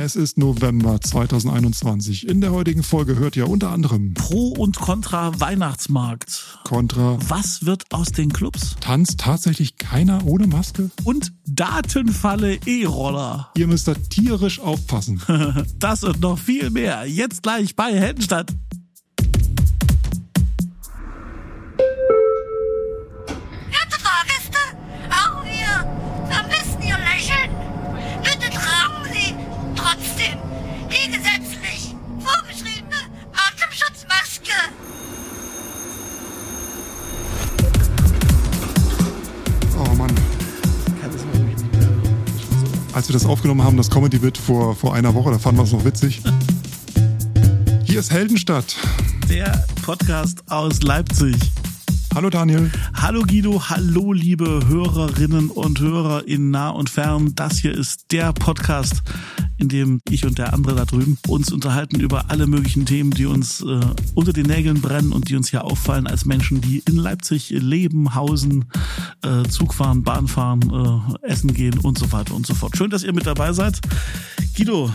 Es ist November 2021. In der heutigen Folge hört ihr unter anderem Pro und Contra Weihnachtsmarkt. Contra. Was wird aus den Clubs? Tanzt tatsächlich keiner ohne Maske? Und Datenfalle E-Roller. Ihr müsst da tierisch aufpassen. Das und noch viel mehr. Jetzt gleich bei Heldenstadt. Als wir das aufgenommen haben, das Comedy-Bit vor, vor einer Woche, da fanden wir es noch witzig. Hier ist Heldenstadt. Der Podcast aus Leipzig. Hallo Daniel. Hallo Guido, hallo liebe Hörerinnen und Hörer in nah und fern. Das hier ist der Podcast, in dem ich und der andere da drüben uns unterhalten über alle möglichen Themen, die uns äh, unter den Nägeln brennen und die uns hier auffallen als Menschen, die in Leipzig leben, hausen, äh, Zug fahren, Bahn fahren, äh, essen gehen und so weiter und so fort. Schön, dass ihr mit dabei seid. Guido,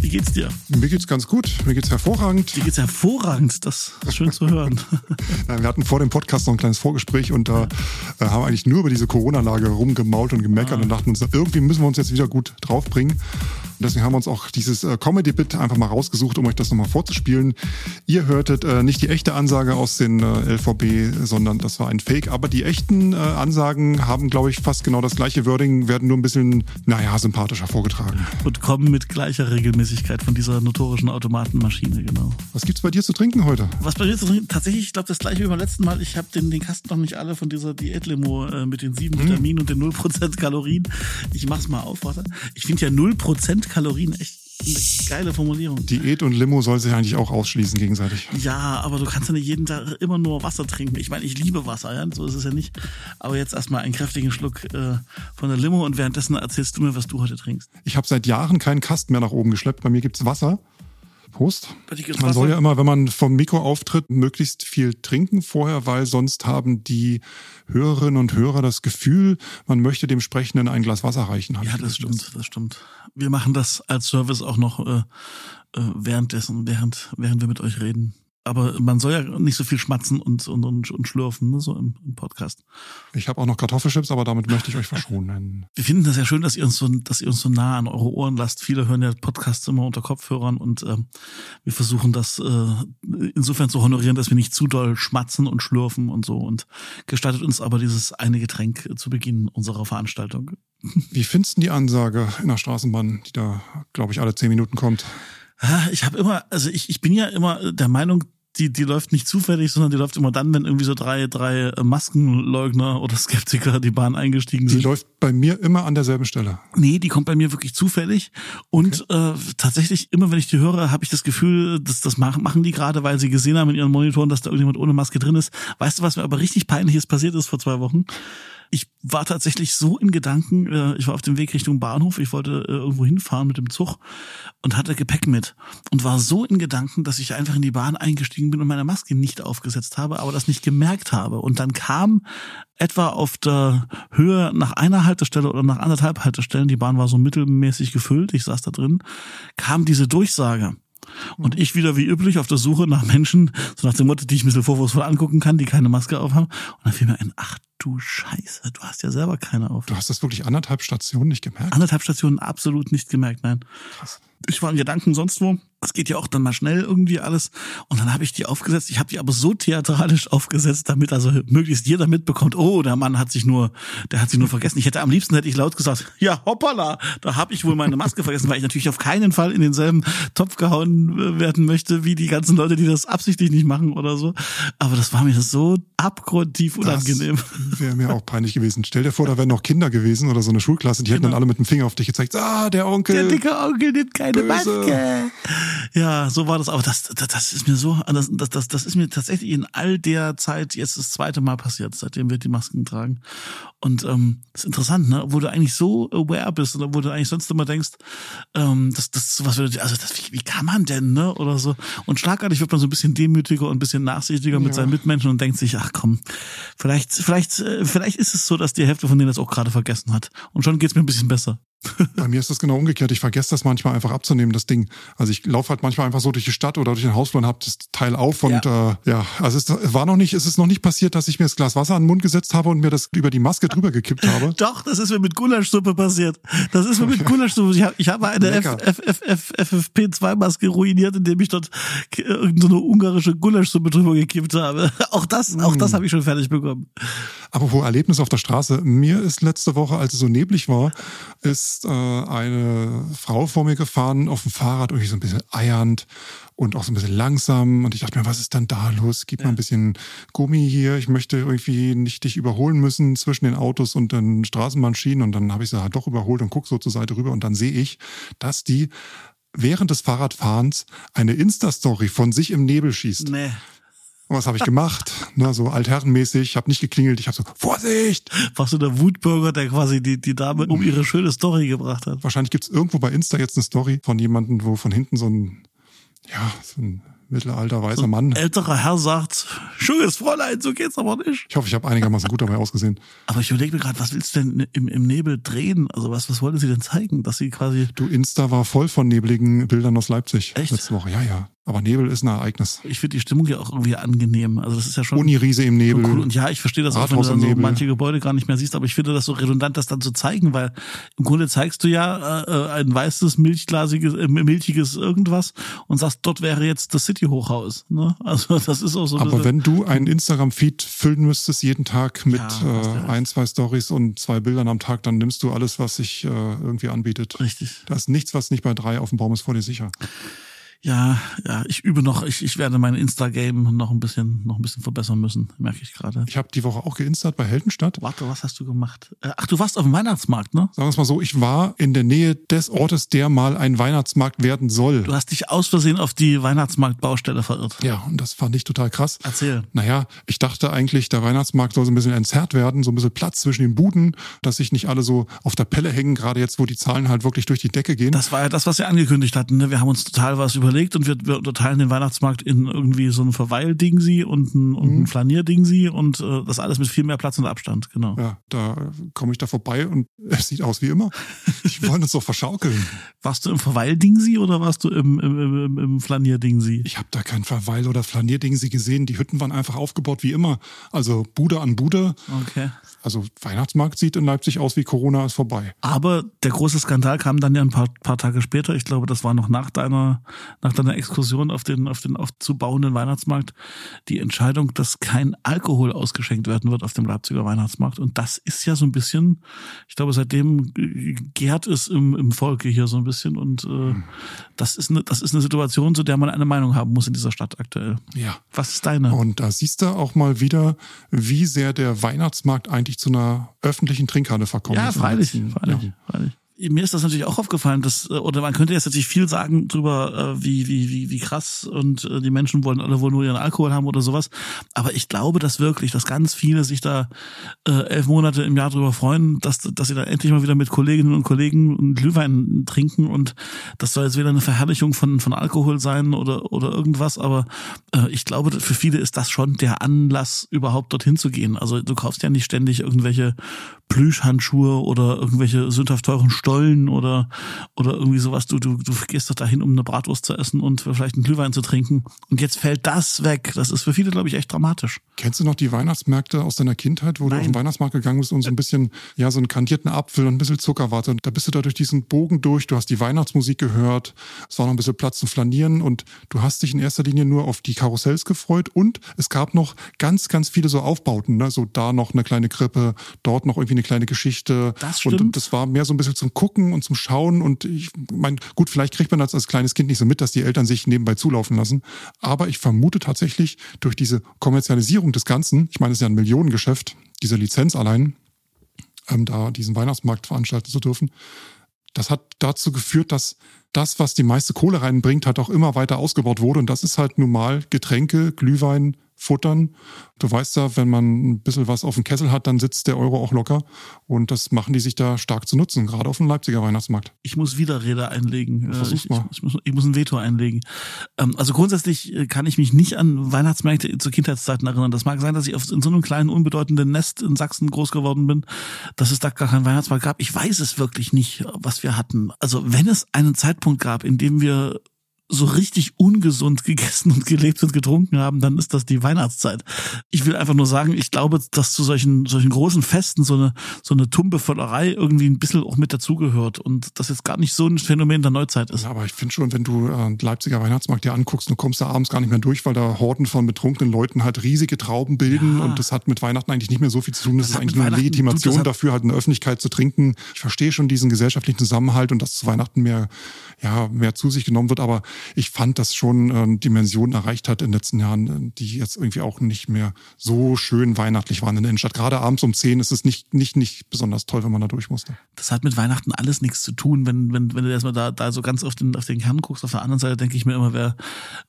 wie geht's dir? Mir geht's ganz gut. Mir geht's hervorragend. Dir geht's hervorragend. Das ist schön zu hören. Nein, wir hatten vor dem Podcast noch ein kleines Vorgespräch und da äh, haben wir eigentlich nur über diese Corona-Lage rumgemault und gemeckert und dachten uns, irgendwie müssen wir uns jetzt wieder gut draufbringen. Und deswegen haben wir uns auch dieses äh, Comedy-Bit einfach mal rausgesucht, um euch das nochmal vorzuspielen. Ihr hörtet äh, nicht die echte Ansage aus den äh, LVB, sondern das war ein Fake. Aber die echten äh, Ansagen haben, glaube ich, fast genau das gleiche Wording, werden nur ein bisschen, naja, sympathischer vorgetragen. Und kommen mit gleicher Regelmäßigkeit von dieser notorischen Automatenmaschine, genau. Was gibt's bei dir zu trinken heute? Was bei mir zu trinken, tatsächlich, ich glaube, das gleiche wie beim letzten Mal. Ich habe den, den Kasten noch nicht alle von dieser Diätlimo äh, mit den sieben Vitaminen und den 0% Kalorien. Ich mach's mal auf, warte. Ich finde ja 0% Kalorien echt eine geile Formulierung. Diät und Limo soll sich eigentlich auch ausschließen gegenseitig. Ja, aber du kannst ja nicht jeden Tag immer nur Wasser trinken. Ich meine, ich liebe Wasser, ja, so ist es ja nicht. Aber jetzt erstmal einen kräftigen Schluck äh, von der Limo und währenddessen erzählst du mir, was du heute trinkst. Ich habe seit Jahren keinen Kasten mehr nach oben geschleppt. Bei mir gibt's Wasser. Prost. Man soll ja immer, wenn man vom Mikro auftritt, möglichst viel trinken vorher, weil sonst haben die Hörerinnen und Hörer das Gefühl, man möchte dem Sprechenden ein Glas Wasser reichen. Ja, das stimmt, das stimmt. Wir machen das als Service auch noch äh, äh, währenddessen, während, während wir mit euch reden. Aber man soll ja nicht so viel schmatzen und, und, und, und schlürfen, ne, so im, im Podcast. Ich habe auch noch Kartoffelchips, aber damit möchte ich euch verschonen. Wir finden das ja schön, dass ihr uns so, dass ihr uns so nah an eure Ohren lasst. Viele hören ja Podcasts immer unter Kopfhörern und ähm, wir versuchen das äh, insofern zu honorieren, dass wir nicht zu doll schmatzen und schlürfen und so und gestattet uns aber dieses eine Getränk zu Beginn unserer Veranstaltung. Wie findest du die Ansage in der Straßenbahn, die da, glaube ich, alle zehn Minuten kommt? Ah, Ich habe immer, also ich, ich bin ja immer der Meinung, die, die läuft nicht zufällig, sondern die läuft immer dann, wenn irgendwie so drei, drei äh, Maskenleugner oder Skeptiker die Bahn eingestiegen Die sind. läuft bei mir immer an derselben Stelle. Nee, die kommt bei mir wirklich zufällig. Und äh, tatsächlich, immer wenn ich die höre, habe ich das Gefühl, dass das machen, machen die gerade, weil sie gesehen haben in ihren Monitoren, dass da irgendjemand ohne Maske drin ist. Weißt du, was mir aber richtig peinliches passiert ist vor zwei Wochen? Ich war tatsächlich so in Gedanken, äh, ich war auf dem Weg Richtung Bahnhof, ich wollte äh, irgendwo hinfahren mit dem Zug und hatte Gepäck mit und war so in Gedanken, dass ich einfach in die Bahn eingestiegen bin und meine Maske nicht aufgesetzt habe, aber das nicht gemerkt habe. Und dann kam etwa auf der Höhe nach einer Haltestelle oder nach anderthalb Haltestellen, die Bahn war so mittelmäßig gefüllt, ich saß da drin, kam diese Durchsage. Und ich wieder wie üblich auf der Suche nach Menschen, so nach dem Motto, die ich ein bisschen vorwurfsvoll angucken kann, die keine Maske aufhaben. Und dann fiel mir ein, ach du Scheiße, du hast ja selber keine auf. Du hast das wirklich anderthalb Stationen nicht gemerkt? Anderthalb Stationen absolut nicht gemerkt, nein. Krass. Ich war in Gedanken sonst wo. Es geht ja auch dann mal schnell irgendwie alles. Und dann habe ich die aufgesetzt. Ich habe die aber so theatralisch aufgesetzt, damit also möglichst jeder mitbekommt, oh, der Mann hat sich nur, der hat sich nur vergessen. Ich hätte am liebsten hätte ich laut gesagt, ja, hoppala, da habe ich wohl meine Maske vergessen, weil ich natürlich auf keinen Fall in denselben Topf gehauen äh, werden möchte, wie die ganzen Leute, die das absichtlich nicht machen oder so. Aber das war mir so abgrundtief unangenehm. Das wäre mir auch peinlich gewesen. Stell dir vor, da wären noch Kinder gewesen oder so eine Schulklasse, die hätten dann alle mit dem Finger auf dich gezeigt. Ah, der Onkel. Genau. Der dicke Onkel nimmt keine Böse. Maske. Ja, so war das. Aber das, das, das ist mir so, das, das, das, ist mir tatsächlich in all der Zeit jetzt das zweite Mal passiert, seitdem wir die Masken tragen. Und ähm, das ist interessant, ne? Wo du eigentlich so aware bist oder wo du eigentlich sonst immer denkst, ähm, das, das, was würde, also das, wie, wie kann man denn, ne? Oder so. Und schlagartig wird man so ein bisschen demütiger und ein bisschen nachsichtiger mit Ja. seinen Mitmenschen und denkt sich, ach komm, vielleicht, vielleicht, äh, vielleicht ist es so, dass die Hälfte von denen das auch gerade vergessen hat. Und schon geht's mir ein bisschen besser. Bei mir ist das genau umgekehrt. Ich vergesse das manchmal einfach abzunehmen, das Ding. Also ich laufe halt manchmal einfach so durch die Stadt oder durch den Hausflur und habe das Teil auf und ja, äh, ja also es war noch nicht, es ist noch nicht passiert, dass ich mir das Glas Wasser an den Mund gesetzt habe und mir das über die Maske drüber gekippt habe. Doch, das ist mir mit Gulaschsuppe passiert. Das ist mir mit Gulaschsuppe. Ich habe ich hab eine FFP2-Maske ruiniert, indem ich dort irgendeine ungarische Gulaschsuppe drüber gekippt habe. Auch das, auch das mm. habe ich schon fertig bekommen. Apropos Erlebnis auf der Straße. Mir ist letzte Woche, als es so neblig war, ist äh, eine Frau vor mir gefahren auf dem Fahrrad, irgendwie so ein bisschen eiernd und auch so ein bisschen langsam. Und ich dachte mir, was ist denn da los? Gib ja. mal ein bisschen Gummi hier. Ich möchte irgendwie nicht dich überholen müssen zwischen den Autos und den Straßenbahnschienen. Und dann habe ich sie halt doch überholt und guck so zur Seite rüber. Und dann sehe ich, dass die während des Fahrradfahrens eine Insta-Story von sich im Nebel schießt. Nee. Und was habe ich gemacht? Ne, so altherrenmäßig, ich habe nicht geklingelt, ich habe so, Vorsicht! Warst du der Wutbürger, der quasi die, die Dame um ihre schöne Story gebracht hat? Wahrscheinlich gibt's irgendwo bei Insta jetzt eine Story von jemandem, wo von hinten so ein, ja, so ein mittelalter weißer so Mann. älterer Herr sagt, schönes Fräulein, so geht's aber nicht. Ich hoffe, ich habe einigermaßen gut dabei ausgesehen. Aber ich überlege mir gerade, was willst du denn im, im Nebel drehen? Also was, was wollte sie denn zeigen? Dass sie quasi. Du, Insta war voll von nebligen Bildern aus Leipzig. Echt? Letzte Woche, ja, ja. Aber Nebel ist ein Ereignis. Ich finde die Stimmung ja auch irgendwie angenehm. Also das ist ja schon. Uniriese im Nebel. Cool. Und ja, ich verstehe das Rathaus auch, wenn du dann so manche Gebäude gar nicht mehr siehst, aber ich finde das so redundant, das dann zu zeigen, weil im Grunde zeigst du ja äh, ein weißes, milchglasiges, äh, milchiges irgendwas und sagst, dort wäre jetzt das City-Hochhaus. Ne? Also das ist auch so. Aber wenn du einen Instagram-Feed füllen müsstest jeden Tag mit ja, äh, ein, zwei Stories und zwei Bildern am Tag, dann nimmst du alles, was sich äh, irgendwie anbietet. Richtig. Da ist nichts, was nicht bei drei auf dem Baum ist vor dir sicher. Ja, ja, ich übe noch, ich, ich werde mein Insta-Game noch ein bisschen, noch ein bisschen verbessern müssen, merke ich gerade. Ich habe die Woche auch geinstert bei Heldenstadt. Warte, was hast du gemacht? Äh, ach, du warst auf dem Weihnachtsmarkt, ne? Sagen wir es mal so, ich war in der Nähe des Ortes, der mal ein Weihnachtsmarkt werden soll. Du hast dich aus Versehen auf die Weihnachtsmarktbaustelle verirrt. Ja, und das fand ich total krass. Erzähl. Naja, ich dachte eigentlich, der Weihnachtsmarkt soll so ein bisschen entzerrt werden, so ein bisschen Platz zwischen den Buden, dass sich nicht alle so auf der Pelle hängen, gerade jetzt, wo die Zahlen halt wirklich durch die Decke gehen. Das war ja das, was wir angekündigt hatten. Ne? Wir haben uns total was überlegt und wir, wir unterteilen den Weihnachtsmarkt in irgendwie so ein Verweildingsi und ein, und ein mhm. Flanierdingsi und äh, das alles mit viel mehr Platz und Abstand, genau. Ja, da komme ich da vorbei und es sieht aus wie immer. Die wollen uns doch verschaukeln. Warst du im Verweildingsi oder warst du im, im, im, im Flanierdingsi? Ich habe da kein Verweil- oder Flanierdingsi gesehen. Die Hütten waren einfach aufgebaut wie immer. Also Bude an Bude. Okay. Also Weihnachtsmarkt sieht in Leipzig aus wie Corona ist vorbei. Aber der große Skandal kam dann ja ein paar, paar Tage später. Ich glaube, das war noch nach deiner, nach deiner Exkursion auf den, auf den aufzubauenden Weihnachtsmarkt. Die Entscheidung, dass kein Alkohol ausgeschenkt werden wird auf dem Leipziger Weihnachtsmarkt. Und das ist ja so ein bisschen, ich glaube, seitdem gärt es im, im Volke hier so ein bisschen. Und äh, hm. das, ist eine, das ist eine Situation, zu der man eine Meinung haben muss in dieser Stadt aktuell. Ja. Was ist deine? Und da siehst du auch mal wieder, wie sehr der Weihnachtsmarkt eigentlich zu einer öffentlichen Trinkhalle verkommen ja, ist. Freilich, freilich, ja, freilich mir ist das natürlich auch aufgefallen, dass, äh, oder man könnte jetzt natürlich viel sagen drüber, äh, wie, wie, wie, wie krass und äh, die Menschen wollen alle wohl nur ihren Alkohol haben oder sowas. Aber ich glaube, dass wirklich, dass ganz viele sich da äh, elf Monate im Jahr drüber freuen, dass, dass sie da endlich mal wieder mit Kolleginnen und Kollegen einen Glühwein trinken und das soll jetzt wieder eine Verherrlichung von, von Alkohol sein oder, oder irgendwas. Aber äh, ich glaube, für viele ist das schon der Anlass, überhaupt dorthin zu gehen. Also du kaufst ja nicht ständig irgendwelche Plüschhandschuhe oder irgendwelche sündhaft teuren Stollen oder, oder irgendwie sowas. Du, du, du gehst doch dahin, um eine Bratwurst zu essen und vielleicht einen Glühwein zu trinken. Und jetzt fällt das weg. Das ist für viele, glaube ich, echt dramatisch. Kennst du noch die Weihnachtsmärkte aus deiner Kindheit, wo Nein. du auf den Weihnachtsmarkt gegangen bist und so ein bisschen, ja, so einen kandierten Apfel und ein bisschen Zuckerwatte. Und da bist du da durch diesen Bogen durch. Du hast die Weihnachtsmusik gehört. Es war noch ein bisschen Platz zum Flanieren und du hast dich in erster Linie nur auf die Karussells gefreut. Und es gab noch ganz, ganz viele so Aufbauten. Ne? So da noch eine kleine Krippe, dort noch irgendwie eine kleine Geschichte. Das stimmt. Und das war mehr so ein bisschen zum Gucken und zum Schauen. Und ich meine, gut, vielleicht kriegt man das als kleines Kind nicht so mit, dass die Eltern sich nebenbei zulaufen lassen. Aber ich vermute tatsächlich durch diese Kommerzialisierung des Ganzen, ich meine, es ist ja ein Millionengeschäft, diese Lizenz allein, ähm, da diesen Weihnachtsmarkt veranstalten zu dürfen, das hat dazu geführt, dass das, was die meiste Kohle reinbringt, halt auch immer weiter ausgebaut wurde. Und das ist halt normal Getränke, Glühwein, futtern. Du weißt ja, wenn man ein bisschen was auf dem Kessel hat, dann sitzt der Euro auch locker. Und das machen die sich da stark zu nutzen, gerade auf dem Leipziger Weihnachtsmarkt. Ich muss Widerrede einlegen. Versuch's ich, mal. Ich, ich, muss, ich muss ein Veto einlegen. Ähm, also grundsätzlich äh, kann ich mich nicht an Weihnachtsmärkte zu Kindheitszeiten erinnern. Das mag sein, dass ich in so einem kleinen, unbedeutenden Nest in Sachsen groß geworden bin, dass es da gar keinen Weihnachtsmarkt gab. Ich weiß es wirklich nicht, was wir hatten. Also wenn es einen Zeitpunkt gab, in dem wir so richtig ungesund gegessen und gelebt und getrunken haben, dann ist das die Weihnachtszeit. Ich will einfach nur sagen, ich glaube, dass zu solchen, solchen großen Festen so eine, so eine tumbe Vollerei irgendwie ein bisschen auch mit dazugehört und das jetzt gar nicht so ein Phänomen der Neuzeit ist. Ja, aber ich finde schon, wenn du äh, Leipziger Weihnachtsmarkt dir anguckst, du kommst da abends gar nicht mehr durch, weil da Horden von betrunkenen Leuten halt riesige Trauben bilden Ja. und das hat mit Weihnachten eigentlich nicht mehr so viel zu tun. Das, Das ist eigentlich nur eine Legitimation dafür, halt in der Öffentlichkeit zu trinken. Ich verstehe schon diesen gesellschaftlichen Zusammenhalt und dass zu Weihnachten mehr, ja, mehr zu sich genommen wird, aber ich fand, dass schon äh, Dimensionen erreicht hat in den letzten Jahren, äh, die jetzt irgendwie auch nicht mehr so schön weihnachtlich waren in der Innenstadt. Gerade abends um 10 ist es nicht, nicht, nicht besonders toll, wenn man da durch musste. Das hat mit Weihnachten alles nichts zu tun, wenn, wenn, wenn du erstmal da, da so ganz auf den, auf den Kern guckst. Auf der anderen Seite denke ich mir immer, wer,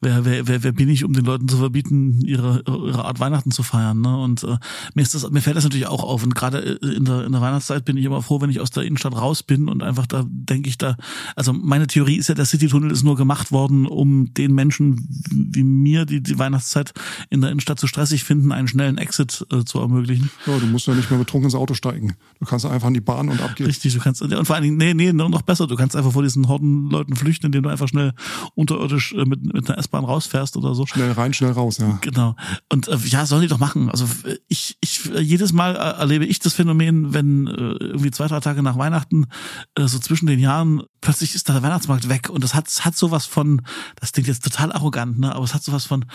wer, wer, wer, wer bin ich, um den Leuten zu verbieten, ihre, ihre Art Weihnachten zu feiern. Ne? Und äh, mir ist das, mir fällt das natürlich auch auf. Und gerade äh, in der, in der Weihnachtszeit bin ich immer froh, wenn ich aus der Innenstadt raus bin und einfach da denke ich da, also meine Theorie ist ja, der Citytunnel ist nur gemacht worden, um den Menschen wie mir, die die Weihnachtszeit in der Innenstadt zu stressig finden, einen schnellen Exit äh, zu ermöglichen. Ja, du musst ja nicht mehr betrunken ins Auto steigen. Du kannst einfach in die Bahn und ab geht's. Richtig, du kannst, und vor allen Dingen, nee, nee, noch besser, du kannst einfach vor diesen Hordenleuten flüchten, indem du einfach schnell unterirdisch äh, mit, mit einer S-Bahn rausfährst oder so. Schnell rein, schnell raus, ja. Genau. Und äh, ja, sollen die doch machen. Also äh, ich, ich äh, jedes Mal erlebe ich das Phänomen, wenn äh, irgendwie zwei, drei Tage nach Weihnachten, äh, so zwischen den Jahren, plötzlich ist der Weihnachtsmarkt weg. Und das hat, hat sowas von, das klingt jetzt total arrogant, ne? Aber es hat sowas von,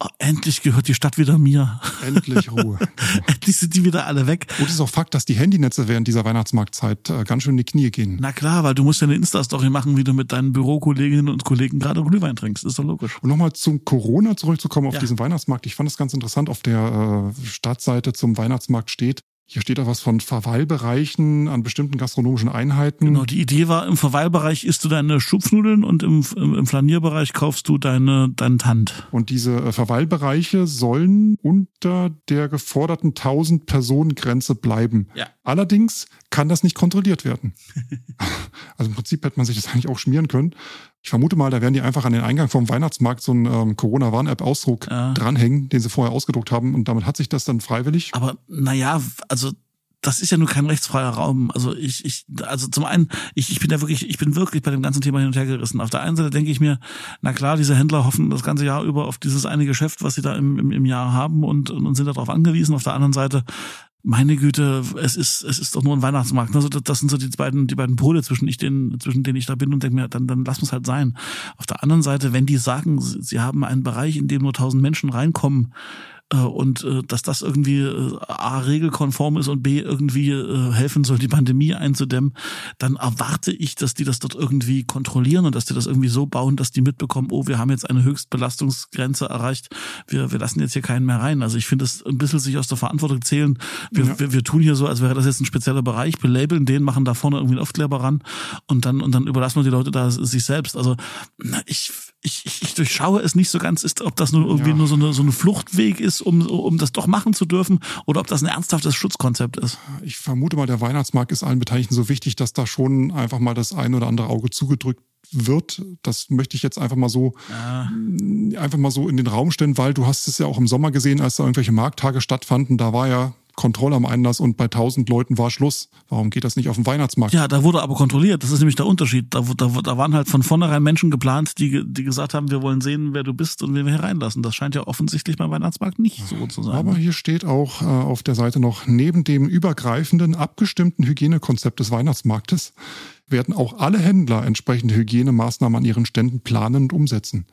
oh, endlich gehört die Stadt wieder mir. Endlich Ruhe. endlich sind die wieder alle weg. Und es ist auch Fakt, dass die Handynetze während dieser Weihnachtsmarktzeit äh, ganz schön in die Knie gehen. Na klar, weil du musst ja eine Insta-Story machen, wie du mit deinen Bürokolleginnen und Kollegen gerade Glühwein trinkst. Ist doch logisch. Und nochmal zum Corona zurückzukommen auf Ja. diesen Weihnachtsmarkt. Ich fand das ganz interessant. Auf der äh, Startseite zum Weihnachtsmarkt steht, hier steht da was von Verweilbereichen an bestimmten gastronomischen Einheiten. Genau, die Idee war, im Verweilbereich isst du deine Schupfnudeln und im, im, im Flanierbereich kaufst du deine, deinen Tand. Und diese äh, Verweilbereiche sollen unter der geforderten 1000 Personen Grenze bleiben. Ja. Allerdings kann das nicht kontrolliert werden. also im Prinzip hätte man sich das eigentlich auch schmieren können. Ich vermute mal, da werden die einfach an den Eingang vom Weihnachtsmarkt so einen ähm, Corona-Warn-App-Ausdruck Ja. dranhängen, den sie vorher ausgedruckt haben und damit hat sich das dann freiwillig. Aber naja, also das ist ja nur kein rechtsfreier Raum. Also ich, ich, also zum einen, ich, ich bin ja wirklich, ich bin wirklich bei dem ganzen Thema hin und her gerissen. Auf der einen Seite denke ich mir, na klar, diese Händler hoffen das ganze Jahr über auf dieses eine Geschäft, was sie da im, im, im Jahr haben und, und sind darauf angewiesen. Auf der anderen Seite, meine Güte, es ist, es ist doch nur ein Weihnachtsmarkt. Also das, das sind so die beiden, die beiden Pole, zwischen, ich den, zwischen denen ich da bin und denke mir, dann, dann lass uns halt sein. Auf der anderen Seite, wenn die sagen, sie haben einen Bereich, in dem nur tausend Menschen reinkommen, und äh, dass das irgendwie äh, A regelkonform ist und B irgendwie äh, helfen soll, die Pandemie einzudämmen, dann erwarte ich, dass die das dort irgendwie kontrollieren und dass die das irgendwie so bauen, dass die mitbekommen, oh, wir haben jetzt eine Höchstbelastungsgrenze erreicht, wir, wir lassen jetzt hier keinen mehr rein. Also ich finde es ein bisschen sich aus der Verantwortung zählen. Wir, Ja. wir, wir tun hier so, als wäre das jetzt ein spezieller Bereich, belabeln den, machen da vorne irgendwie einen Aufkleber ran und dann und dann überlassen wir die Leute da sich selbst. Also na, ich ich, ich, ich durchschaue es nicht so ganz, ist, ob das nur irgendwie Ja. nur so eine, so eine Fluchtweg ist, um, um das doch machen zu dürfen, oder ob das ein ernsthaftes Schutzkonzept ist. Ich vermute mal, der Weihnachtsmarkt ist allen Beteiligten so wichtig, dass da schon einfach mal das ein oder andere Auge zugedrückt wird. Das möchte ich jetzt einfach mal so Ja. einfach mal so in den Raum stellen, weil du hast es ja auch im Sommer gesehen, als da irgendwelche Markttage stattfanden, da war ja Kontrolle am Einlass und bei 1000 Leuten war Schluss. Warum geht das nicht auf dem Weihnachtsmarkt? Ja, da wurde aber kontrolliert. Das ist nämlich der Unterschied. Da, da, da waren halt von vornherein Menschen geplant, die, die gesagt haben, wir wollen sehen, wer du bist und wen wir hier reinlassen. Das scheint ja offensichtlich beim Weihnachtsmarkt nicht so zu sein. Aber hier steht auch äh, auf der Seite noch, neben dem übergreifenden, abgestimmten Hygienekonzept des Weihnachtsmarktes werden auch alle Händler entsprechende Hygienemaßnahmen an ihren Ständen planen und umsetzen.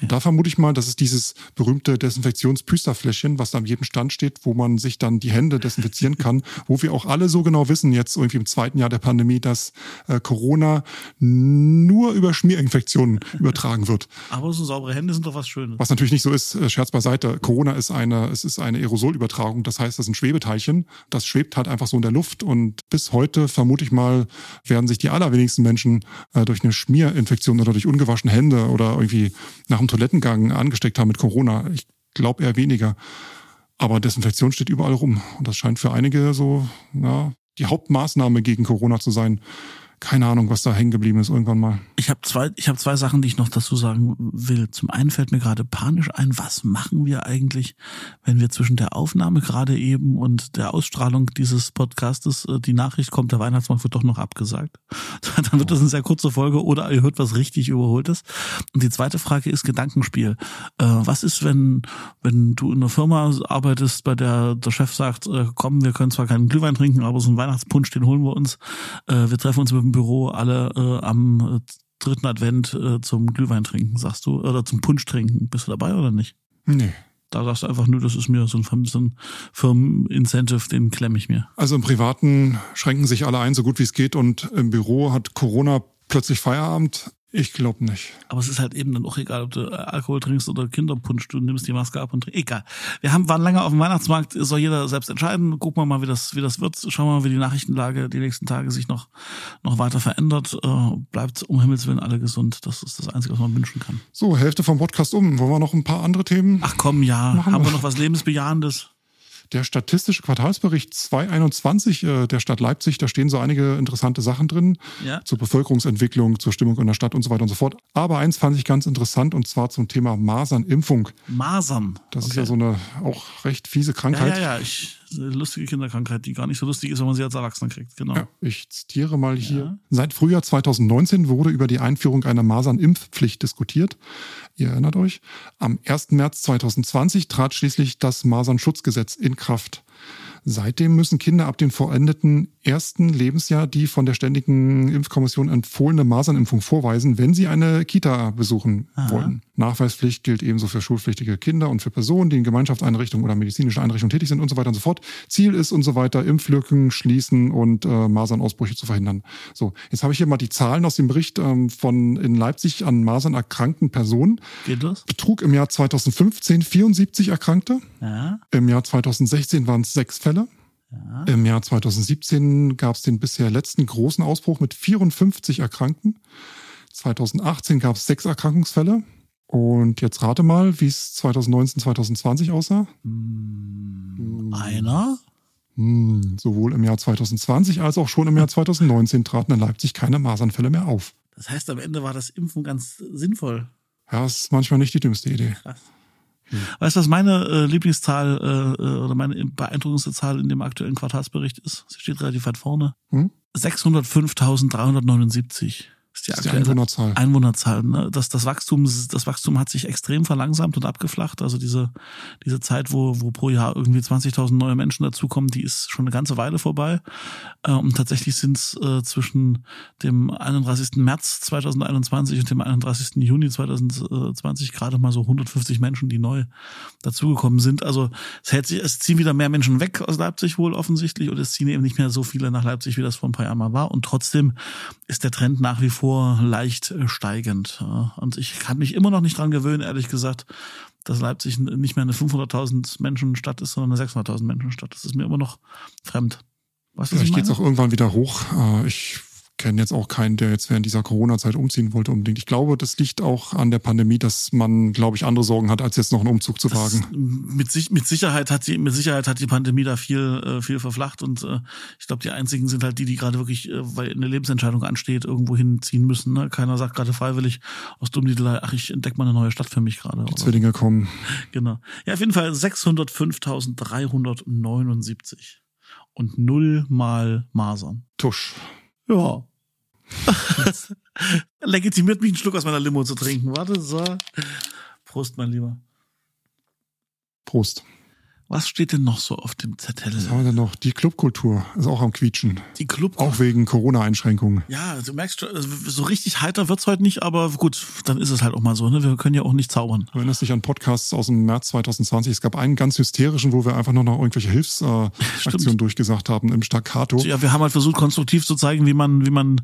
Und da vermute ich mal, das ist dieses berühmte Desinfektionspüsterfläschchen, was da an jedem Stand steht, wo man sich dann die Hände desinfizieren kann, wo wir auch alle so genau wissen, jetzt irgendwie im zweiten Jahr der Pandemie, dass äh, Corona nur über Schmierinfektionen übertragen wird. aber so saubere Hände sind doch was Schönes. Was natürlich nicht so ist, äh, Scherz beiseite. Corona ist eine, es ist eine Aerosolübertragung. Das heißt, das sind Schwebeteilchen. Das schwebt halt einfach so in der Luft. Und bis heute, vermute ich mal, werden sich die allerwenigsten Menschen äh, durch eine Schmierinfektion oder durch ungewaschene Hände oder irgendwie nach dem Toilettengang angesteckt haben mit Corona. Ich glaube eher weniger. Aber Desinfektion steht überall rum. Und das scheint für einige so, ja, die Hauptmaßnahme gegen Corona zu sein keine Ahnung, was da hängen geblieben ist irgendwann mal. Ich habe zwei, ich habe zwei Sachen, die ich noch dazu sagen will. Zum einen fällt mir gerade panisch ein, was machen wir eigentlich, wenn wir zwischen der Aufnahme gerade eben und der Ausstrahlung dieses Podcastes äh, die Nachricht kommt, der Weihnachtsmarkt wird doch noch abgesagt. Dann wird das eine sehr kurze Folge oder ihr hört was richtig überholtes. Und die zweite Frage ist Gedankenspiel. Äh, was ist, wenn wenn du in einer Firma arbeitest, bei der der Chef sagt, äh, komm, wir können zwar keinen Glühwein trinken, aber so einen Weihnachtspunsch, den holen wir uns. Wir treffen uns mit Büro alle äh, am äh, dritten Advent äh, zum Glühwein trinken, sagst du, oder zum Punsch trinken. Bist du dabei oder nicht? Nee. Da sagst du einfach nur, das ist mir so ein, so ein Firmen-Incentive, den klemme ich mir. Also im Privaten schränken sich alle ein, so gut wie es geht, und im Büro hat Corona plötzlich Feierabend. Ich glaube nicht. Aber es ist halt eben dann auch egal, ob du äh, Alkohol trinkst oder Kinderpunsch, du nimmst die Maske ab und trinkst. Egal. Wir haben, waren lange auf dem Weihnachtsmarkt, soll jeder selbst entscheiden. Gucken wir mal, wie das, wie das wird. Schauen wir mal, wie die Nachrichtenlage die nächsten Tage sich noch, noch weiter verändert. Äh, bleibt um Himmels Willen alle gesund. Das ist das Einzige, was man wünschen kann. So, Hälfte vom Podcast um. Wollen wir noch ein paar andere Themen? Ach komm, ja. Machen haben wir noch was Lebensbejahendes? Der statistische Quartalsbericht 2021 äh, der Stadt Leipzig, da stehen so einige interessante Sachen drin ja. zur Bevölkerungsentwicklung, zur Stimmung in der Stadt und so weiter und so fort. Aber eins fand ich ganz interessant und zwar zum Thema Masernimpfung. Masern. Das okay. ist ja so eine auch recht fiese Krankheit. Ja, ja, ja. Ich, eine lustige Kinderkrankheit, die gar nicht so lustig ist, wenn man sie als Erwachsener kriegt. Genau. Ja, ich zitiere mal hier. Ja. Seit Frühjahr 2019 wurde über die Einführung einer Masernimpfpflicht diskutiert. Ihr erinnert euch. Am 1. März 2020 trat schließlich das Masernschutzgesetz in Kraft. Seitdem müssen Kinder ab dem vollendeten ersten Lebensjahr die von der Ständigen Impfkommission empfohlene Masernimpfung vorweisen, wenn sie eine Kita besuchen Aha. wollen. Nachweispflicht gilt ebenso für schulpflichtige Kinder und für Personen, die in Gemeinschaftseinrichtungen oder medizinischen Einrichtungen tätig sind und so weiter und so fort. Ziel ist und so weiter, Impflücken schließen und äh, Masernausbrüche zu verhindern. So, jetzt habe ich hier mal die Zahlen aus dem Bericht ähm, von in Leipzig an Masern erkrankten Personen. Geht das? Betrug im Jahr 2015 74 Erkrankte. Ja. Im Jahr 2016 waren es sechs Fälle. Ja. Im Jahr 2017 gab es den bisher letzten großen Ausbruch mit 54 Erkrankten. 2018 gab es sechs Erkrankungsfälle. Und jetzt rate mal, wie es 2019, 2020 aussah. Hm, einer? Hm, sowohl im Jahr 2020 als auch schon im Jahr 2019 traten in Leipzig keine Masanfälle mehr auf. Das heißt, am Ende war das Impfen ganz sinnvoll. Ja, ist manchmal nicht die dümmste Idee. Krass. Hm. Weißt du, was meine äh, Lieblingszahl äh, äh, oder meine beeindruckendste Zahl in dem aktuellen Quartalsbericht ist? Sie steht relativ weit vorne. Hm? 605.379 ist die das aktuelle die Einwohnerzahl. Einwohnerzahl. Ne? Das, das, Wachstum, das Wachstum hat sich extrem verlangsamt und abgeflacht. Also diese, diese Zeit, wo, wo pro Jahr irgendwie 20.000 neue Menschen dazukommen, die ist schon eine ganze Weile vorbei. Äh, und tatsächlich sind es äh, zwischen dem 31. März 2021 und dem 31. Juni 2020 gerade mal so 150 Menschen, die neu dazugekommen sind. Also es, hält sich, es ziehen wieder mehr Menschen weg aus Leipzig wohl offensichtlich und es ziehen eben nicht mehr so viele nach Leipzig, wie das vor ein paar Jahren mal war. Und trotzdem ist der Trend nach wie vor vor leicht äh, steigend. Und ich kann mich immer noch nicht dran gewöhnen, ehrlich gesagt, dass Leipzig nicht mehr eine 500.000 Menschen Stadt ist, sondern eine 600.000 Menschen Stadt. Das ist mir immer noch fremd. Weißt Vielleicht geht es auch irgendwann wieder hoch. Äh, ich kenne jetzt auch keinen, der jetzt während dieser Corona-Zeit umziehen wollte unbedingt. Ich glaube, das liegt auch an der Pandemie, dass man, glaube ich, andere Sorgen hat, als jetzt noch einen Umzug zu wagen. Mit, mit, Sicherheit hat die, mit Sicherheit hat die Pandemie da viel, äh, viel verflacht und äh, ich glaube, die einzigen sind halt die, die gerade wirklich, äh, weil eine Lebensentscheidung ansteht, irgendwo hinziehen müssen. Ne? Keiner sagt gerade freiwillig aus Dummdiedelei, ach, ich entdecke mal eine neue Stadt für mich gerade. Die Zwillinge kommen. Genau. Ja, auf jeden Fall 605.379 und null mal Masern. Tusch. Ja. Legitimiert mich einen Schluck aus meiner Limo zu trinken. Warte, so. Prost, mein Lieber. Prost. Was steht denn noch so auf dem Zettel? Was haben wir denn noch? Die Clubkultur ist auch am Quietschen. Die Clubkultur. Auch wegen Corona-Einschränkungen. Ja, du merkst schon, also so richtig heiter wird's heute nicht, aber gut, dann ist es halt auch mal so. Ne? Wir können ja auch nicht zaubern. Du erinnerst dich an Podcasts aus dem März 2020. Es gab einen ganz hysterischen, wo wir einfach nur noch irgendwelche Hilfsaktionen äh, durchgesagt haben im Staccato. Ja, wir haben halt versucht, konstruktiv zu zeigen, wie man, wie man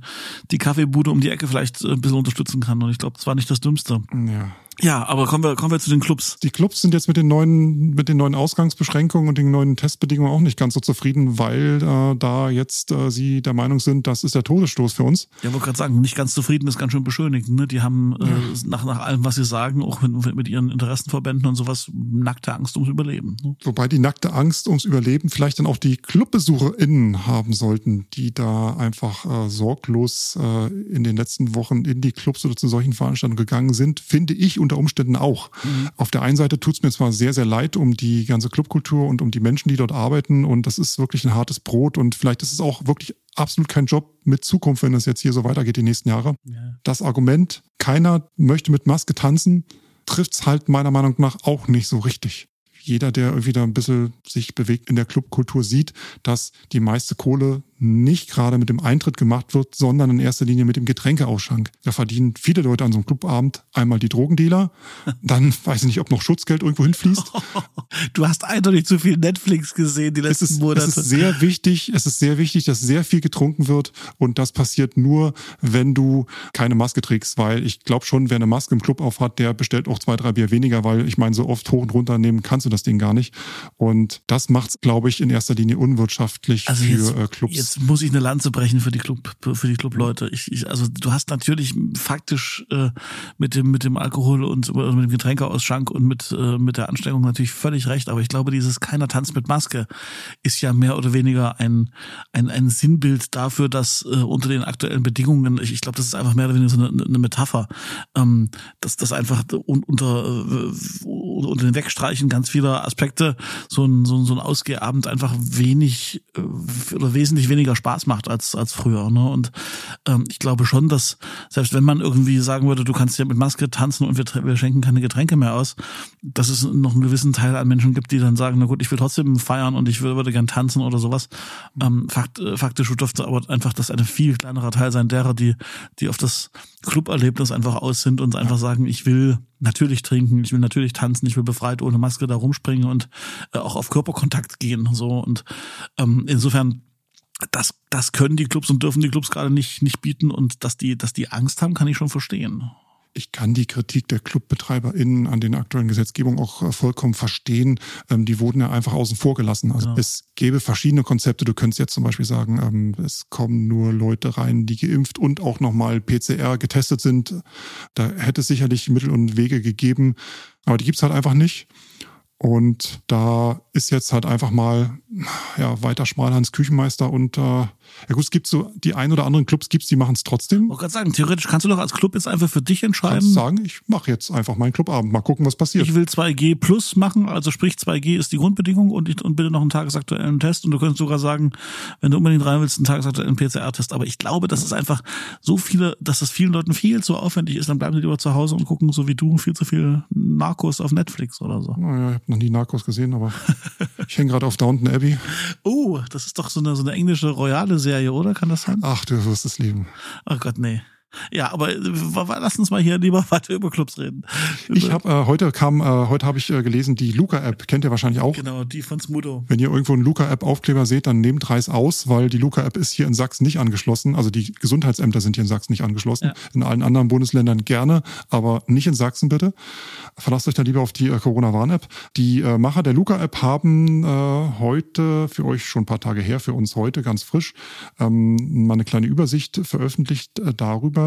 die Kaffeebude um die Ecke vielleicht äh, ein bisschen unterstützen kann. Und ich glaube, das war nicht das Dümmste. Ja. Ja, aber kommen wir, kommen wir zu den Clubs. Die Clubs sind jetzt mit den neuen, mit den neuen Ausgangsbeschränkungen und den neuen Testbedingungen auch nicht ganz so zufrieden, weil äh, da jetzt äh, sie der Meinung sind, das ist der Todesstoß für uns. Ja, wollte gerade sagen, nicht ganz zufrieden ist ganz schön beschönigend. Ne? Die haben äh, nach, nach allem, was sie sagen, auch mit, mit ihren Interessenverbänden und sowas, nackte Angst ums Überleben. Ne? Wobei die nackte Angst ums Überleben vielleicht dann auch die ClubbesucherInnen haben sollten, die da einfach äh, sorglos äh, in den letzten Wochen in die Clubs oder zu solchen Veranstaltungen gegangen sind, finde ich unter Umständen auch. Mhm. Auf der einen Seite tut es mir zwar sehr, sehr leid um die ganze Clubkultur und um die Menschen, die dort arbeiten und das ist wirklich ein hartes Brot und vielleicht ist es auch wirklich absolut kein Job mit Zukunft, wenn es jetzt hier so weitergeht die nächsten Jahre. Ja. Das Argument, keiner möchte mit Maske tanzen, trifft es halt meiner Meinung nach auch nicht so richtig jeder, der irgendwie da ein bisschen sich bewegt in der Clubkultur, sieht, dass die meiste Kohle nicht gerade mit dem Eintritt gemacht wird, sondern in erster Linie mit dem Getränkeausschank. Da verdienen viele Leute an so einem Clubabend einmal die Drogendealer, dann weiß ich nicht, ob noch Schutzgeld irgendwo hinfließt. Du hast eindeutig zu viel Netflix gesehen die letzten es ist, Monate. Es ist sehr wichtig, es ist sehr wichtig, dass sehr viel getrunken wird und das passiert nur, wenn du keine Maske trägst, weil ich glaube schon, wer eine Maske im Club aufhat, der bestellt auch zwei, drei Bier weniger, weil ich meine, so oft hoch und runter nehmen kannst du das Ding gar nicht. Und das macht es, glaube ich, in erster Linie unwirtschaftlich also für jetzt, äh, Clubs. Jetzt jetzt muss ich eine Lanze brechen für die Club, für die Clubleute. Ich, ich, also du hast natürlich faktisch äh, mit dem mit dem Alkohol und also mit dem Getränkeausschank und mit äh, mit der Anstrengung natürlich völlig recht. Aber ich glaube, dieses keiner tanzt mit Maske ist ja mehr oder weniger ein ein, ein Sinnbild dafür, dass äh, unter den aktuellen Bedingungen, ich, ich glaube, das ist einfach mehr oder weniger so eine, eine Metapher, ähm, dass das einfach unter äh, unter den Wegstreichen ganz vieler Aspekte so ein so, ein so ein Ausgehabend einfach wenig äh, oder wesentlich weniger weniger Spaß macht als, als früher. Ne? Und ähm, ich glaube schon, dass selbst wenn man irgendwie sagen würde, du kannst ja mit Maske tanzen und wir, wir schenken keine Getränke mehr aus, dass es noch einen gewissen Teil an Menschen gibt, die dann sagen, na gut, ich will trotzdem feiern und ich würde gern tanzen oder sowas. Ähm, fakt, äh, faktisch dürfte aber einfach das ein viel kleinerer Teil sein derer, die, die auf das Cluberlebnis einfach aus sind und einfach sagen, ich will natürlich trinken, ich will natürlich tanzen, ich will befreit ohne Maske da rumspringen und äh, auch auf Körperkontakt gehen. So und ähm, insofern das, das können die Clubs und dürfen die Clubs gerade nicht, nicht bieten und dass die, dass die Angst haben, kann ich schon verstehen. Ich kann die Kritik der ClubbetreiberInnen an den aktuellen Gesetzgebungen auch äh, vollkommen verstehen. Ähm, die wurden ja einfach außen vor gelassen. Also genau. es gäbe verschiedene Konzepte. Du könntest jetzt zum Beispiel sagen, ähm, es kommen nur Leute rein, die geimpft und auch nochmal PCR getestet sind. Da hätte es sicherlich Mittel und Wege gegeben, aber die gibt's halt einfach nicht. Und da ist jetzt halt einfach mal ja, weiter Schmalhans Küchenmeister äh, ja gut, es gibt so die ein oder anderen Clubs gibt's, die machen es trotzdem. Ich gerade sagen, theoretisch kannst du doch als Club jetzt einfach für dich entscheiden. Kannst sagen, ich mache jetzt einfach meinen Clubabend, mal gucken, was passiert. Ich will 2G plus machen, also sprich 2G ist die Grundbedingung und, ich, und bitte noch einen tagesaktuellen Test. Und du könntest sogar sagen, wenn du unbedingt rein willst, einen tagesaktuellen PCR-Test. Aber ich glaube, das ist einfach so viele, dass das vielen Leuten viel zu aufwendig ist, dann bleiben sie lieber zu Hause und gucken, so wie du, viel zu viel Narcos auf Netflix oder so. Naja, ich habe noch nie Narcos gesehen, aber ich hänge gerade auf Downton Abbey. Oh, das ist doch so eine, so eine englische royale Serie, oder? Kann das sein? Ach, du wirst es lieben. Ach Gott, nee. Ja, aber äh, lass uns mal hier lieber weiter über Clubs reden. Ich habe äh, heute kam äh, heute habe ich äh, gelesen die Luca App kennt ihr wahrscheinlich auch. Genau, die von Smudo. Wenn ihr irgendwo einen Luca App Aufkleber seht, dann nehmt Reis aus, weil die Luca App ist hier in Sachsen nicht angeschlossen. Also die Gesundheitsämter sind hier in Sachsen nicht angeschlossen. Ja. In allen anderen Bundesländern gerne, aber nicht in Sachsen bitte. Verlasst euch dann lieber auf die äh, Corona Warn App. Die äh, Macher der Luca App haben äh, heute für euch schon ein paar Tage her, für uns heute ganz frisch ähm, mal eine kleine Übersicht veröffentlicht äh, darüber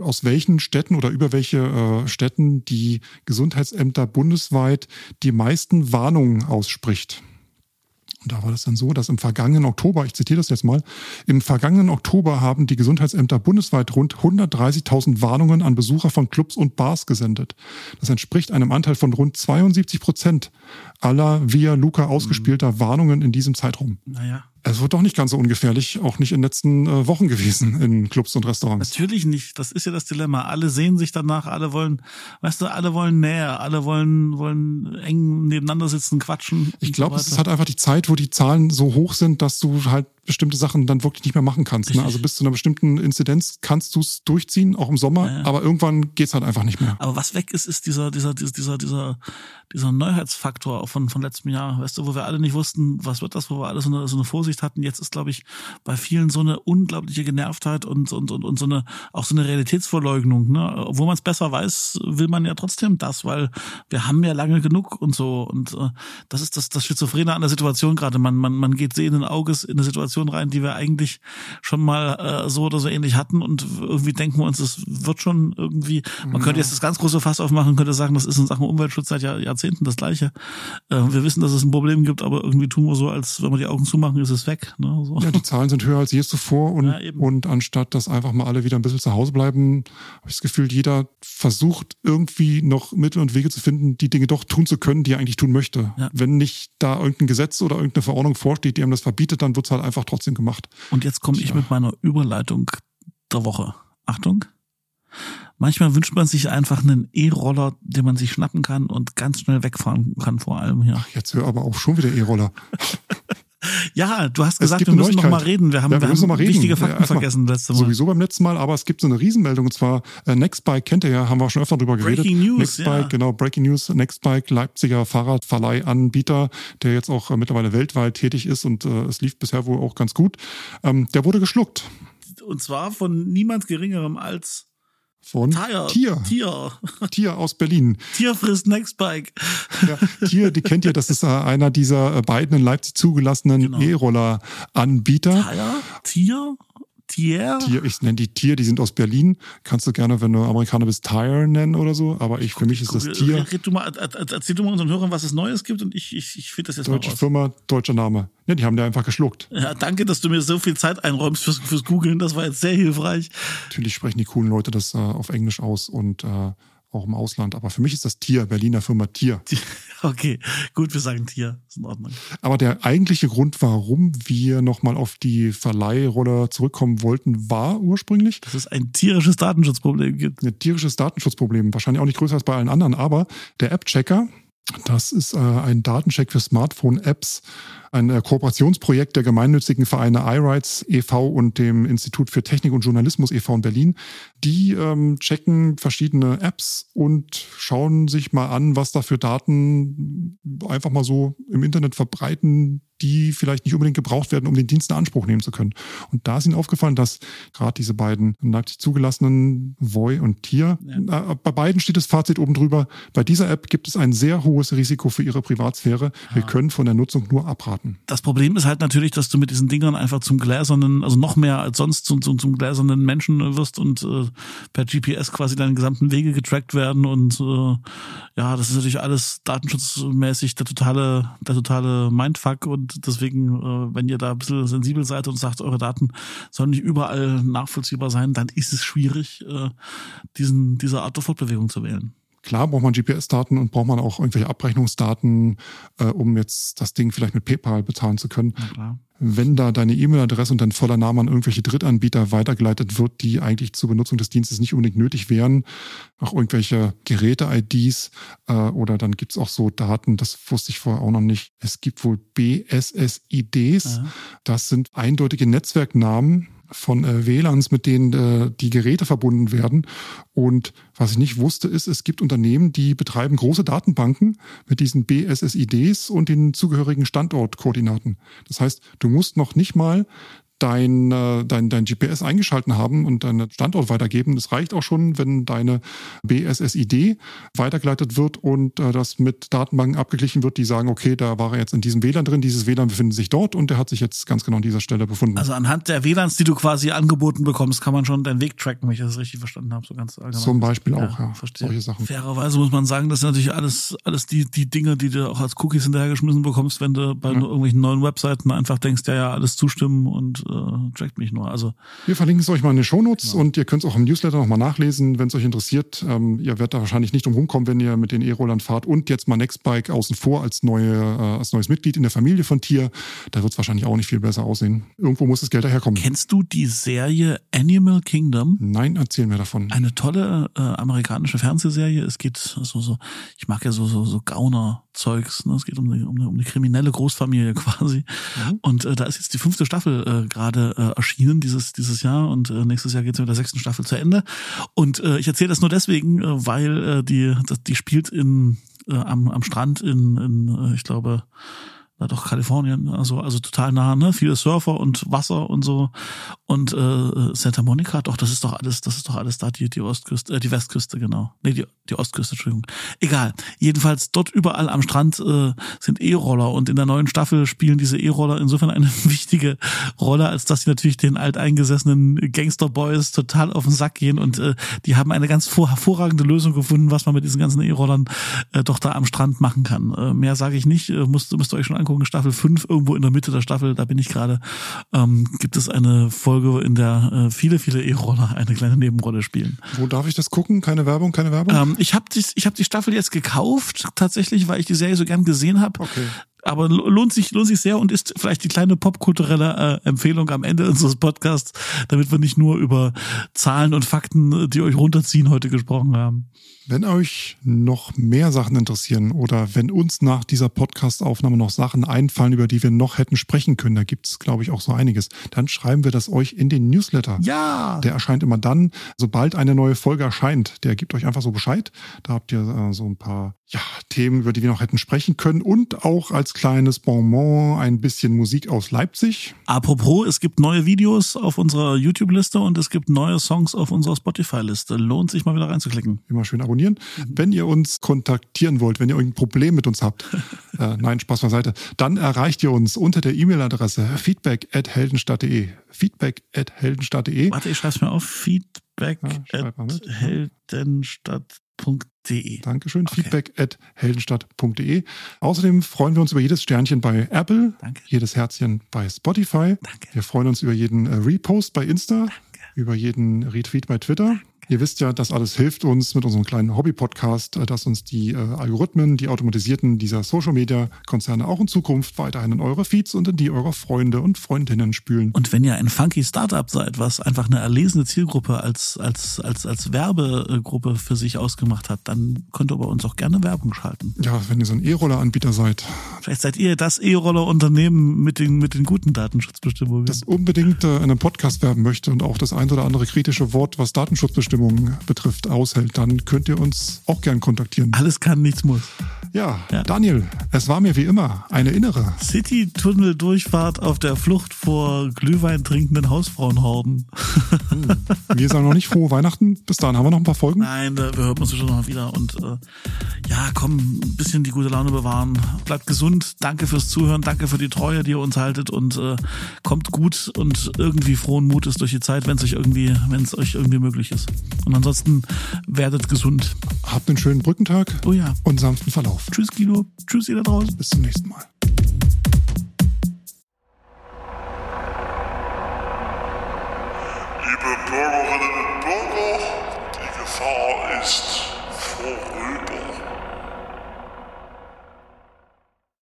aus welchen Städten oder über welche äh, Städten die Gesundheitsämter bundesweit die meisten Warnungen ausspricht. Und da war das dann so, dass im vergangenen Oktober, ich zitiere das jetzt mal, im vergangenen Oktober haben die Gesundheitsämter bundesweit rund 130.000 Warnungen an Besucher von Clubs und Bars gesendet. Das entspricht einem Anteil von rund 72 Prozent aller via Luca ausgespielter. Warnungen in diesem Zeitraum. Naja. Es wird doch nicht ganz so ungefährlich, auch nicht in den letzten äh, Wochen gewesen in Clubs und Restaurants. Natürlich nicht. Das ist ja das Dilemma. Alle sehen sich danach, alle wollen, weißt du, alle wollen näher, alle wollen, wollen eng nebeneinander sitzen, quatschen. Ich glaube, so es ist halt einfach die Zeit, wo die Zahlen so hoch sind, dass du halt bestimmte Sachen dann wirklich nicht mehr machen kannst. Ne? Also bis zu einer bestimmten Inzidenz kannst du es durchziehen, auch im Sommer, Ja. aber irgendwann geht's halt einfach nicht mehr. Aber was weg ist, ist dieser, dieser, dieser, dieser, dieser, Neuheitsfaktor auch von, von letztem Jahr, weißt du, wo wir alle nicht wussten, was wird das, wo wir alle so eine, so eine Vorsicht hatten. Jetzt ist, glaube ich, bei vielen so eine unglaubliche Genervtheit und, und, und, und so eine, auch so eine Realitätsvorleugnung, ne? Obwohl man es besser weiß, will man ja trotzdem das, weil wir haben ja lange genug und so. Und äh, das ist das, das Schizophrene an der Situation gerade. Man, man, man geht sehenden Auges in eine Situation rein, die wir eigentlich schon mal äh, so oder so ähnlich hatten und irgendwie denken wir uns, es wird schon irgendwie, man könnte jetzt das ganz große Fass aufmachen, könnte sagen, das ist in Sachen Umweltschutz seit Jahr, Jahrzehnten das Gleiche. Äh, wir wissen, dass es ein Problem gibt, aber irgendwie tun wir so, als wenn wir die Augen zumachen, ist es weg. Ne? So. Ja, die Zahlen sind höher als je zuvor und, Ja, und anstatt dass einfach mal alle wieder ein bisschen zu Hause bleiben, habe ich das Gefühl, jeder versucht irgendwie noch Mittel und Wege zu finden, die Dinge doch tun zu können, die er eigentlich tun möchte. Ja. Wenn nicht da irgendein Gesetz oder irgendeine Verordnung vorsteht, die einem das verbietet, dann wird's halt einfach trotzdem gemacht. Und jetzt komme ich mit meiner Überleitung der Woche. Achtung. Manchmal wünscht man sich einfach einen E-Roller, den man sich schnappen kann und ganz schnell wegfahren kann vor allem hier. Jetzt hör aber auch schon wieder E-Roller. Ja, du hast Es gesagt, wir müssen noch mal reden. Wir haben, Ja, wir wir haben noch mal reden. wichtige Fakten Ja, vergessen letzte Mal. Sowieso beim letzten Mal, aber es gibt so eine Riesenmeldung und zwar äh, Nextbike kennt ihr ja, haben wir auch schon öfter drüber geredet. Breaking News, Nextbike, ja. genau, Breaking News, Nextbike, Leipziger Fahrradverleihanbieter, der jetzt auch äh, mittlerweile weltweit tätig ist und äh, es lief bisher wohl auch ganz gut. Ähm, der wurde geschluckt Und zwar von niemand geringerem als von Tire. Tier. Tier. Tier aus Berlin. Tier frisst Nextbike. Ja, Tier, die kennt ihr, das ist äh, einer dieser äh, beiden in Leipzig zugelassenen Genau. E-Roller-Anbieter. Tire? Tier? Tier? Tier, ich nenne die Tier, die sind aus Berlin. Kannst du gerne, wenn du Amerikaner bist, Tire nennen oder so. Aber ich, für mich ist das Tier. Red du mal, er- er- erzähl du mal unseren Hörern, was es Neues gibt und ich, ich, ich finde das jetzt Deutsche mal raus. Firma, deutscher Name. Ja, die haben der einfach geschluckt. Ja, danke, dass du mir so viel Zeit einräumst fürs, fürs Googlen. Das war jetzt sehr hilfreich. Natürlich sprechen die coolen Leute das äh, auf Englisch aus und äh, auch im Ausland. Aber für mich ist das Tier, Berliner Firma Tier. Okay, gut, wir sagen Tier. Ist in Ordnung. Aber der eigentliche Grund, warum wir nochmal auf die Verleihrolle zurückkommen wollten, war ursprünglich Dass es ein tierisches Datenschutzproblem gibt. ein tierisches Datenschutzproblem. Wahrscheinlich auch nicht größer als bei allen anderen, aber der App-Checker, das ist äh, ein Datencheck für Smartphone-Apps, ein äh, Kooperationsprojekt der gemeinnützigen Vereine iRights e.V. und dem Institut für Technik und Journalismus e.V. in Berlin. Die ähm, checken verschiedene Apps und schauen sich mal an, was da für Daten einfach mal so im Internet verbreiten, die vielleicht nicht unbedingt gebraucht werden, um den Dienst in Anspruch nehmen zu können. Und da ist ihnen aufgefallen, dass gerade diese beiden in Leipzig zugelassenen Voi und Tier, äh, bei beiden steht das Fazit oben drüber, bei dieser App gibt es ein sehr hohes Risiko für ihre Privatsphäre. Wir können von der Nutzung nur abraten. Das Problem ist halt natürlich, dass du mit diesen Dingern einfach zum gläsernen, also noch mehr als sonst zum, zum, zum gläsernen Menschen wirst und äh, per GPS quasi deine gesamten Wege getrackt werden und äh, ja, das ist natürlich alles datenschutzmäßig der totale, der totale Mindfuck und deswegen, äh, wenn ihr da ein bisschen sensibel seid und sagt, eure Daten sollen nicht überall nachvollziehbar sein, dann ist es schwierig, äh, diesen, diese Art der Fortbewegung zu wählen. Klar braucht man GPS-Daten und braucht man auch irgendwelche Abrechnungsdaten, äh, um jetzt das Ding vielleicht mit PayPal bezahlen zu können. Wenn da deine E-Mail-Adresse und dein voller Name an irgendwelche Drittanbieter weitergeleitet wird, die eigentlich zur Benutzung des Dienstes nicht unbedingt nötig wären, auch irgendwelche Geräte-IDs äh, oder dann gibt's auch so Daten, das wusste ich vorher auch noch nicht. Es gibt wohl BSSIDs, Ja. das sind eindeutige Netzwerknamen von äh, WLANs, mit denen äh, die Geräte verbunden werden. Und was ich nicht wusste, ist, es gibt Unternehmen, die betreiben große Datenbanken mit diesen BSSIDs und den zugehörigen Standortkoordinaten. Das heißt, du musst noch nicht mal dein, äh, dein, dein GPS eingeschalten haben und deinen Standort weitergeben. Das reicht auch schon, wenn deine BSSID weitergeleitet wird und äh, das mit Datenbanken abgeglichen wird, die sagen, okay, da war er jetzt in diesem WLAN drin, dieses WLAN befindet sich dort und der hat sich jetzt ganz genau an dieser Stelle befunden. Also anhand der WLANs, die du quasi angeboten bekommst, kann man schon deinen Weg tracken, wenn ich das richtig verstanden habe, so ganz allgemein. Zum Beispiel auch, ja. verstehe. Solche Sachen. Fairerweise muss man sagen, das sind natürlich alles, alles die, die Dinge, die du auch als Cookies hinterhergeschmissen bekommst, wenn du bei irgendwelchen neuen Webseiten einfach denkst, ja, ja, alles zustimmen und äh, trackt mich nur. Also Wir verlinken es euch mal in den Shownotes und ihr könnt es auch im Newsletter nochmal nachlesen, wenn es euch interessiert. Ähm, ihr werdet da wahrscheinlich nicht drum rumkommen, wenn ihr mit den E-Rollern fahrt und jetzt mal Nextbike außen vor als, neue, äh, als neues Mitglied in der Familie von Tier. Da wird es wahrscheinlich auch nicht viel besser aussehen. Irgendwo muss das Geld daherkommen. kennst du die Serie Animal Kingdom? Nein, erzähl mir davon. Eine tolle äh, amerikanische Fernsehserie. Es geht so, so, ich mag ja so, so, so Zeugs. Ne? Es geht um eine, um, eine, um eine kriminelle Großfamilie quasi. Mhm. Und äh, da ist jetzt die fünfte Staffel äh, gerade äh, erschienen dieses dieses Jahr und äh, nächstes Jahr geht es mit der sechsten Staffel zu Ende. Und äh, ich erzähle das nur deswegen, äh, weil äh, die das, die spielt in äh, am am Strand in, in äh, ich glaube na doch Kalifornien, also also total nah, ne? Viele Surfer und Wasser und so und äh, Santa Monica, doch das ist doch alles, das ist doch alles da die die Ostküste, äh, die Westküste genau, nee die die Ostküste, Entschuldigung. Egal. Jedenfalls dort überall am Strand äh, sind E-Roller und in der neuen Staffel spielen diese E-Roller insofern eine wichtige Rolle, als dass sie natürlich den alteingesessenen Gangsterboys total auf den Sack gehen und äh, die haben eine ganz hervorragende Lösung gefunden, was man mit diesen ganzen E-Rollern äh, doch da am Strand machen kann. Äh, mehr sage ich nicht, äh, müsst, müsst ihr euch schon angucken. Staffel 5, irgendwo in der Mitte der Staffel, da bin ich gerade, ähm, gibt es eine Folge, in der äh, viele, viele E-Roller eine kleine Nebenrolle spielen. Wo darf ich das gucken? Keine Werbung, keine Werbung? Ähm, ich habe die, ich hab die Staffel jetzt gekauft, tatsächlich, weil ich die Serie so gern gesehen habe. Okay aber lohnt sich, lohnt sich sehr und ist vielleicht die kleine popkulturelle äh, Empfehlung am Ende unseres Podcasts, damit wir nicht nur über Zahlen und Fakten, die euch runterziehen, heute gesprochen haben. Wenn euch noch mehr Sachen interessieren oder wenn uns nach dieser Podcast-Aufnahme noch Sachen einfallen, über die wir noch hätten sprechen können, da gibt's, glaube ich, auch so einiges, dann schreiben wir das euch in den Newsletter. Ja. Der erscheint immer dann, sobald eine neue Folge erscheint. Der gibt euch einfach so Bescheid. Da habt ihr äh, so ein paar ja, Themen, über die wir noch hätten sprechen können und auch als kleines Bonbon ein bisschen Musik aus Leipzig. Apropos, es gibt neue Videos auf unserer YouTube-Liste und es gibt neue Songs auf unserer Spotify-Liste. Lohnt sich mal wieder reinzuklicken. Immer schön abonnieren abonnieren. Wenn ihr uns kontaktieren wollt, wenn ihr irgendein Problem mit uns habt, äh, nein, Spaß beiseite, dann erreicht ihr uns unter der E-Mail-Adresse feedback at heldenstadt.de. Feedback at heldenstadt.de. Warte, ich schreibe es mir auf. Feedback ja, at heldenstadt.de. Dankeschön. Okay. Feedback at heldenstadt.de. Außerdem freuen wir uns über jedes Sternchen bei Apple, Danke. jedes Herzchen bei Spotify. Danke. Wir freuen uns über jeden äh, Repost bei Insta, Danke. über jeden Retweet bei Twitter. Ihr wisst ja, das alles hilft uns mit unserem kleinen Hobby-Podcast, äh, dass uns die äh, Algorithmen, die automatisierten dieser Social-Media-Konzerne auch in Zukunft weiterhin in eure Feeds und in die eurer Freunde und Freundinnen spülen. Und wenn ihr ein funky Startup seid, was einfach eine erlesene Zielgruppe als, als, als, als Werbegruppe für sich ausgemacht hat, dann könnt ihr bei uns auch gerne Werbung schalten. Ja, wenn ihr so ein E-Roller-Anbieter seid. Vielleicht seid ihr das E-Roller-Unternehmen mit den, mit den guten Datenschutzbestimmungen. Das unbedingt äh, in einem Podcast werben möchte und auch das ein oder andere kritische Wort, was Datenschutzbestimmungen betrifft, aushält, dann könnt ihr uns auch gern kontaktieren. Alles kann, nichts muss. Ja, ja. Daniel, es war mir wie immer eine innere City-Tunnel-Durchfahrt auf der Flucht vor Glühwein trinkenden Hausfrauenhorden. Hm. Wir sagen noch nicht frohe Weihnachten. Bis dahin haben wir noch ein paar Folgen. Nein, wir hören uns schon noch wieder. Und äh, ja, komm, ein bisschen die gute Laune bewahren. Bleibt gesund. Danke fürs Zuhören. Danke für die Treue, die ihr uns haltet. Und äh, kommt gut und irgendwie frohen Mutes durch die Zeit, wenn es euch irgendwie, wenn es euch irgendwie möglich ist. Und ansonsten werdet gesund. Habt einen schönen Brückentag. Oh ja. Und sanften Verlauf. Tschüss, Guido. Tschüss, ihr da draußen. Bis zum nächsten Mal. Liebe Bürgerinnen und Bürger, die Gefahr ist